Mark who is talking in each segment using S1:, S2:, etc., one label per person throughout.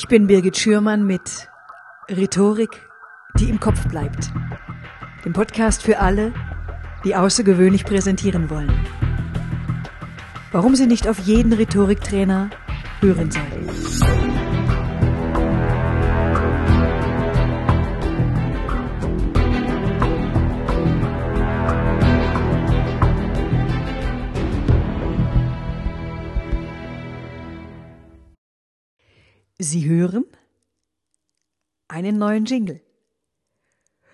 S1: Ich bin Birgit Schürmann mit Rhetorik, die im Kopf bleibt. Dem Podcast für alle, die außergewöhnlich präsentieren wollen. Warum Sie nicht auf jeden Rhetoriktrainer hören sollen. Sie hören einen neuen Jingle.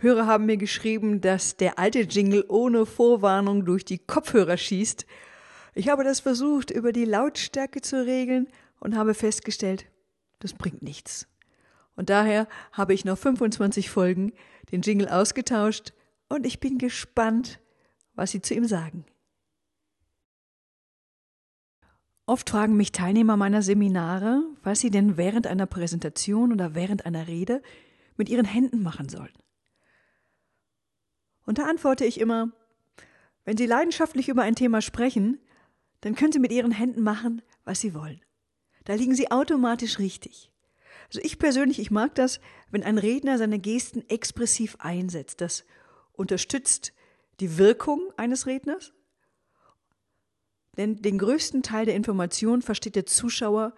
S1: Hörer haben mir geschrieben, dass der alte Jingle ohne Vorwarnung durch die Kopfhörer schießt. Ich habe das versucht, über die Lautstärke zu regeln und habe festgestellt, das bringt nichts. Und daher habe ich noch 25 Folgen den Jingle ausgetauscht und ich bin gespannt, was Sie zu ihm sagen. Oft fragen mich Teilnehmer meiner Seminare, was sie denn während einer Präsentation oder während einer Rede mit ihren Händen machen sollen. Und da antworte ich immer, wenn Sie leidenschaftlich über ein Thema sprechen, dann können Sie mit Ihren Händen machen, was Sie wollen. Da liegen Sie automatisch richtig. Also ich persönlich, ich mag das, wenn ein Redner seine Gesten expressiv einsetzt. Das unterstützt die Wirkung eines Redners denn den größten Teil der Information versteht der Zuschauer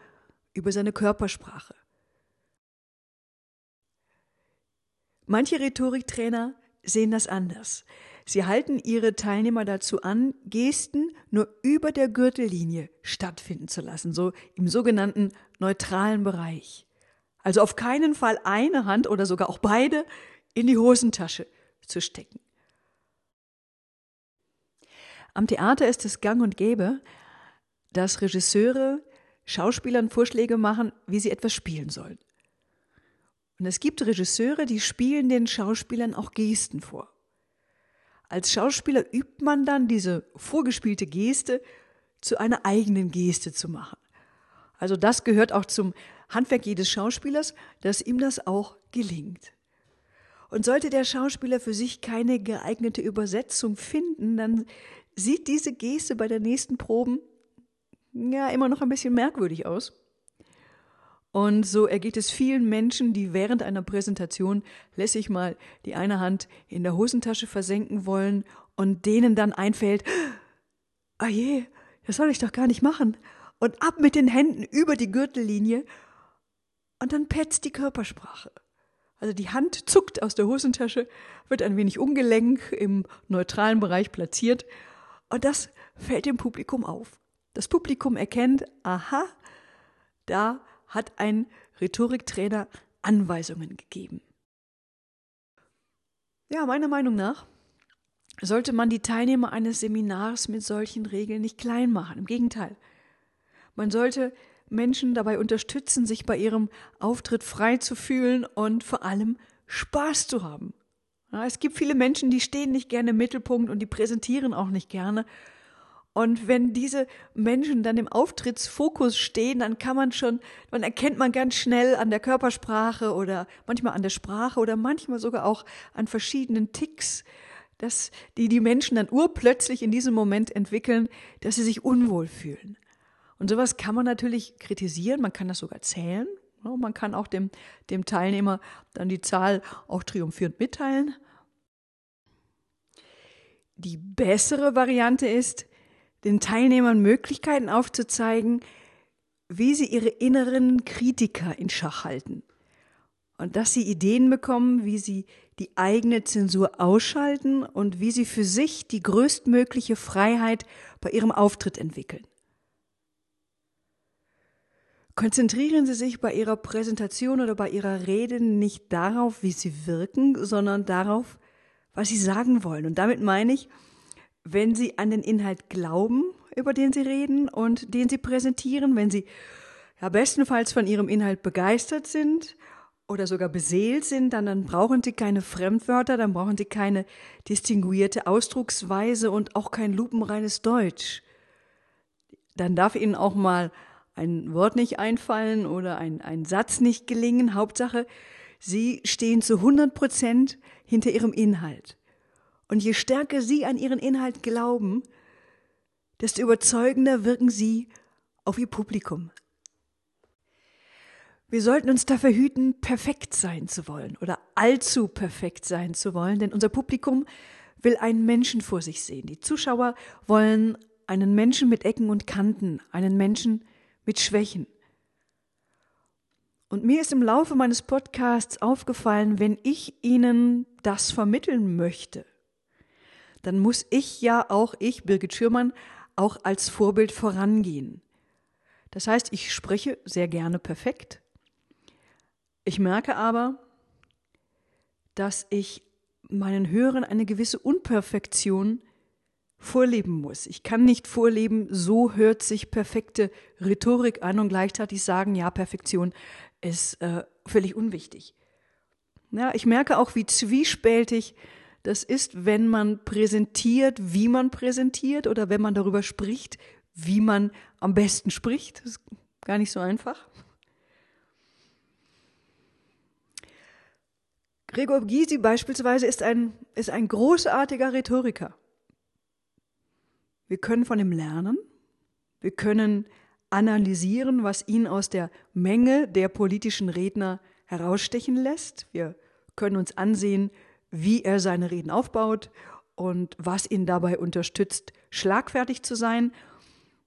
S1: über seine Körpersprache. Manche Rhetoriktrainer sehen das anders. Sie halten ihre Teilnehmer dazu an, Gesten nur über der Gürtellinie stattfinden zu lassen, so im sogenannten neutralen Bereich. Also auf keinen Fall eine Hand oder sogar auch beide in die Hosentasche zu stecken. Am Theater ist es gang und gäbe, dass Regisseure Schauspielern Vorschläge machen, wie sie etwas spielen sollen. Und es gibt Regisseure, die spielen den Schauspielern auch Gesten vor. Als Schauspieler übt man dann diese vorgespielte Geste zu einer eigenen Geste zu machen. Also das gehört auch zum Handwerk jedes Schauspielers, dass ihm das auch gelingt. Und sollte der Schauspieler für sich keine geeignete Übersetzung finden, dann sieht diese Geste bei der nächsten Proben ja immer noch ein bisschen merkwürdig aus. Und so ergeht es vielen Menschen, die während einer Präsentation lässig mal die eine Hand in der Hosentasche versenken wollen und denen dann einfällt, ah je, das soll ich doch gar nicht machen. Und ab mit den Händen über die Gürtellinie und dann petzt die Körpersprache. Also die Hand zuckt aus der Hosentasche, wird ein wenig ungelenk im neutralen Bereich platziert und das fällt dem Publikum auf. Das Publikum erkennt, aha, da hat ein Rhetoriktrainer Anweisungen gegeben. Ja, meiner Meinung nach sollte man die Teilnehmer eines Seminars mit solchen Regeln nicht klein machen. Im Gegenteil. Man sollte Menschen dabei unterstützen, sich bei ihrem Auftritt frei zu fühlen und vor allem Spaß zu haben. Es gibt viele Menschen, die stehen nicht gerne im Mittelpunkt und die präsentieren auch nicht gerne. Und wenn diese Menschen dann im Auftrittsfokus stehen, dann kann man schon, dann erkennt man ganz schnell an der Körpersprache oder manchmal an der Sprache oder manchmal sogar auch an verschiedenen Ticks, dass die die Menschen dann urplötzlich in diesem Moment entwickeln, dass sie sich unwohl fühlen. Und sowas kann man natürlich kritisieren, man kann das sogar zählen, man kann auch dem, dem Teilnehmer dann die Zahl auch triumphierend mitteilen. Die bessere Variante ist, den Teilnehmern Möglichkeiten aufzuzeigen, wie sie ihre inneren Kritiker in Schach halten. Und dass sie Ideen bekommen, wie sie die eigene Zensur ausschalten und wie sie für sich die größtmögliche Freiheit bei ihrem Auftritt entwickeln. Konzentrieren Sie sich bei Ihrer Präsentation oder bei Ihrer Rede nicht darauf, wie Sie wirken, sondern darauf, was Sie sagen wollen. Und damit meine ich, wenn Sie an den Inhalt glauben, über den Sie reden und den Sie präsentieren, wenn Sie ja bestenfalls von Ihrem Inhalt begeistert sind oder sogar beseelt sind, dann, dann brauchen Sie keine Fremdwörter, dann brauchen Sie keine distinguierte Ausdrucksweise und auch kein lupenreines Deutsch. Dann darf Ihnen auch mal ein Wort nicht einfallen oder ein, ein Satz nicht gelingen. Hauptsache, Sie stehen zu 100 Prozent hinter Ihrem Inhalt. Und je stärker Sie an Ihren Inhalt glauben, desto überzeugender wirken Sie auf Ihr Publikum. Wir sollten uns dafür hüten, perfekt sein zu wollen oder allzu perfekt sein zu wollen, denn unser Publikum will einen Menschen vor sich sehen. Die Zuschauer wollen einen Menschen mit Ecken und Kanten, einen Menschen mit Schwächen. Und mir ist im Laufe meines Podcasts aufgefallen, wenn ich Ihnen das vermitteln möchte, dann muss ich ja auch, ich, Birgit Schürmann, auch als Vorbild vorangehen. Das heißt, ich spreche sehr gerne perfekt. Ich merke aber, dass ich meinen Hörern eine gewisse Unperfektion vorleben muss. Ich kann nicht vorleben, so hört sich perfekte Rhetorik an und gleichzeitig sagen, ja, Perfektion ist äh, völlig unwichtig. Ja, ich merke auch, wie zwiespältig das ist, wenn man präsentiert, wie man präsentiert oder wenn man darüber spricht, wie man am besten spricht. Das ist gar nicht so einfach. Gregor Gysi beispielsweise ist ein, ist ein großartiger Rhetoriker. Wir können von ihm lernen. Wir können analysieren, was ihn aus der Menge der politischen Redner herausstechen lässt. Wir können uns ansehen, wie er seine Reden aufbaut und was ihn dabei unterstützt, schlagfertig zu sein.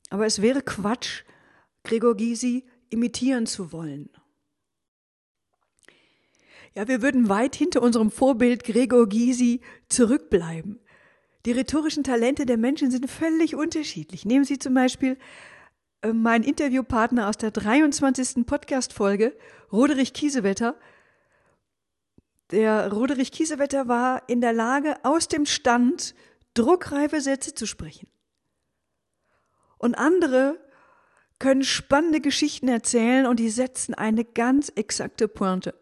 S1: Aber es wäre Quatsch, Gregor Gysi imitieren zu wollen. Ja, wir würden weit hinter unserem Vorbild Gregor Gysi zurückbleiben. Die rhetorischen Talente der Menschen sind völlig unterschiedlich. Nehmen Sie zum Beispiel äh, meinen Interviewpartner aus der 23. Podcast-Folge, Roderich Kiesewetter. Der Roderich Kiesewetter war in der Lage, aus dem Stand druckreife Sätze zu sprechen. Und andere können spannende Geschichten erzählen und die setzen eine ganz exakte Pointe.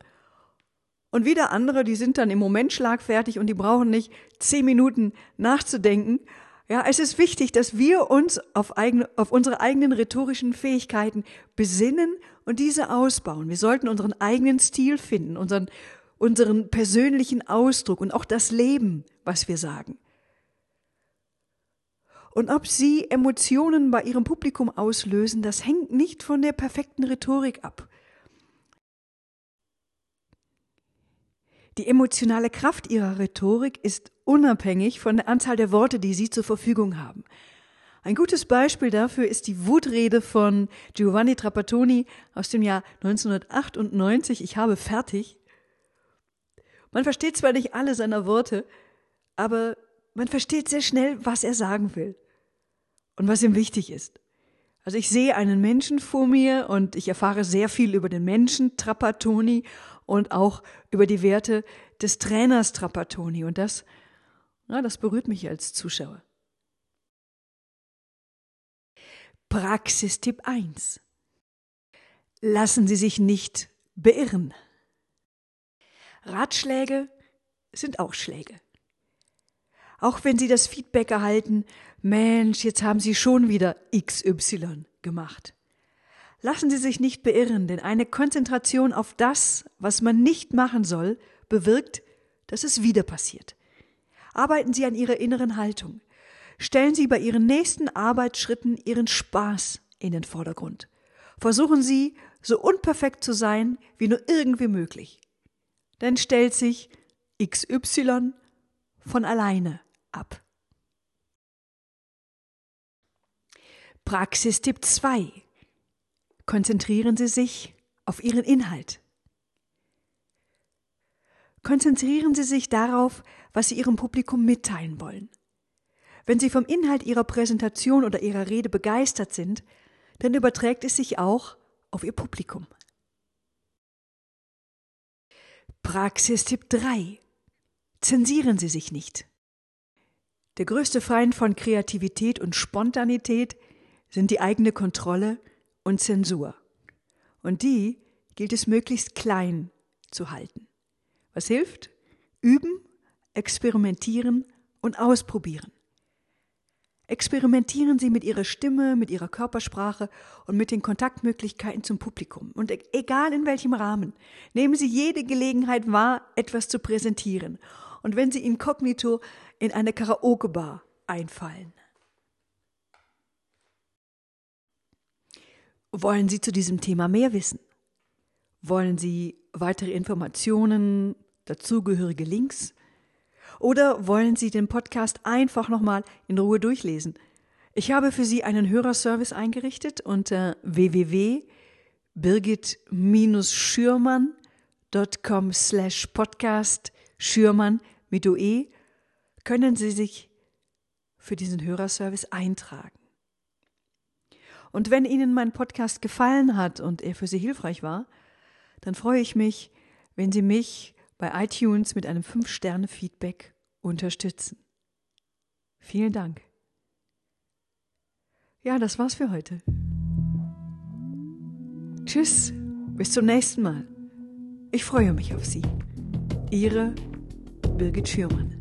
S1: Und wieder andere, die sind dann im Moment schlagfertig und die brauchen nicht zehn Minuten nachzudenken. Ja, es ist wichtig, dass wir uns auf, eigene, auf unsere eigenen rhetorischen Fähigkeiten besinnen und diese ausbauen. Wir sollten unseren eigenen Stil finden, unseren, unseren persönlichen Ausdruck und auch das Leben, was wir sagen. Und ob sie Emotionen bei ihrem Publikum auslösen, das hängt nicht von der perfekten Rhetorik ab. Die emotionale Kraft ihrer Rhetorik ist unabhängig von der Anzahl der Worte, die sie zur Verfügung haben. Ein gutes Beispiel dafür ist die Wutrede von Giovanni Trapattoni aus dem Jahr 1998. Ich habe fertig. Man versteht zwar nicht alle seiner Worte, aber man versteht sehr schnell, was er sagen will und was ihm wichtig ist. Also ich sehe einen Menschen vor mir und ich erfahre sehr viel über den Menschen Trapattoni und auch über die Werte des Trainers Trapattoni. Und das, ja, das berührt mich als Zuschauer. Praxistipp 1. Lassen Sie sich nicht beirren. Ratschläge sind auch Schläge. Auch wenn Sie das Feedback erhalten, Mensch, jetzt haben Sie schon wieder XY gemacht. Lassen Sie sich nicht beirren, denn eine Konzentration auf das, was man nicht machen soll, bewirkt, dass es wieder passiert. Arbeiten Sie an Ihrer inneren Haltung. Stellen Sie bei Ihren nächsten Arbeitsschritten Ihren Spaß in den Vordergrund. Versuchen Sie, so unperfekt zu sein, wie nur irgendwie möglich. Dann stellt sich XY von alleine ab. Praxistipp 2 Konzentrieren Sie sich auf Ihren Inhalt. Konzentrieren Sie sich darauf, was Sie Ihrem Publikum mitteilen wollen. Wenn Sie vom Inhalt Ihrer Präsentation oder Ihrer Rede begeistert sind, dann überträgt es sich auch auf Ihr Publikum. Praxistipp 3. Zensieren Sie sich nicht. Der größte Feind von Kreativität und Spontanität sind die eigene Kontrolle und Zensur. Und die gilt es möglichst klein zu halten. Was hilft? Üben, experimentieren und ausprobieren. Experimentieren Sie mit Ihrer Stimme, mit Ihrer Körpersprache und mit den Kontaktmöglichkeiten zum Publikum. Und e-, egal in welchem Rahmen, nehmen Sie jede Gelegenheit wahr, etwas zu präsentieren. Und wenn Sie inkognito in eine Karaoke-Bar einfallen, Wollen Sie zu diesem Thema mehr wissen? Wollen Sie weitere Informationen, dazugehörige Links? Oder wollen Sie den Podcast einfach nochmal in Ruhe durchlesen? Ich habe für Sie einen Hörerservice eingerichtet unter www.birgit-schürmann.com slash podcast Schürmann mit OE können Sie sich für diesen Hörerservice eintragen. Und wenn Ihnen mein Podcast gefallen hat und er für Sie hilfreich war, dann freue ich mich, wenn Sie mich bei iTunes mit einem 5-Sterne-Feedback unterstützen. Vielen Dank. Ja, das war's für heute. Tschüss, bis zum nächsten Mal. Ich freue mich auf Sie. Ihre Birgit Schürmann.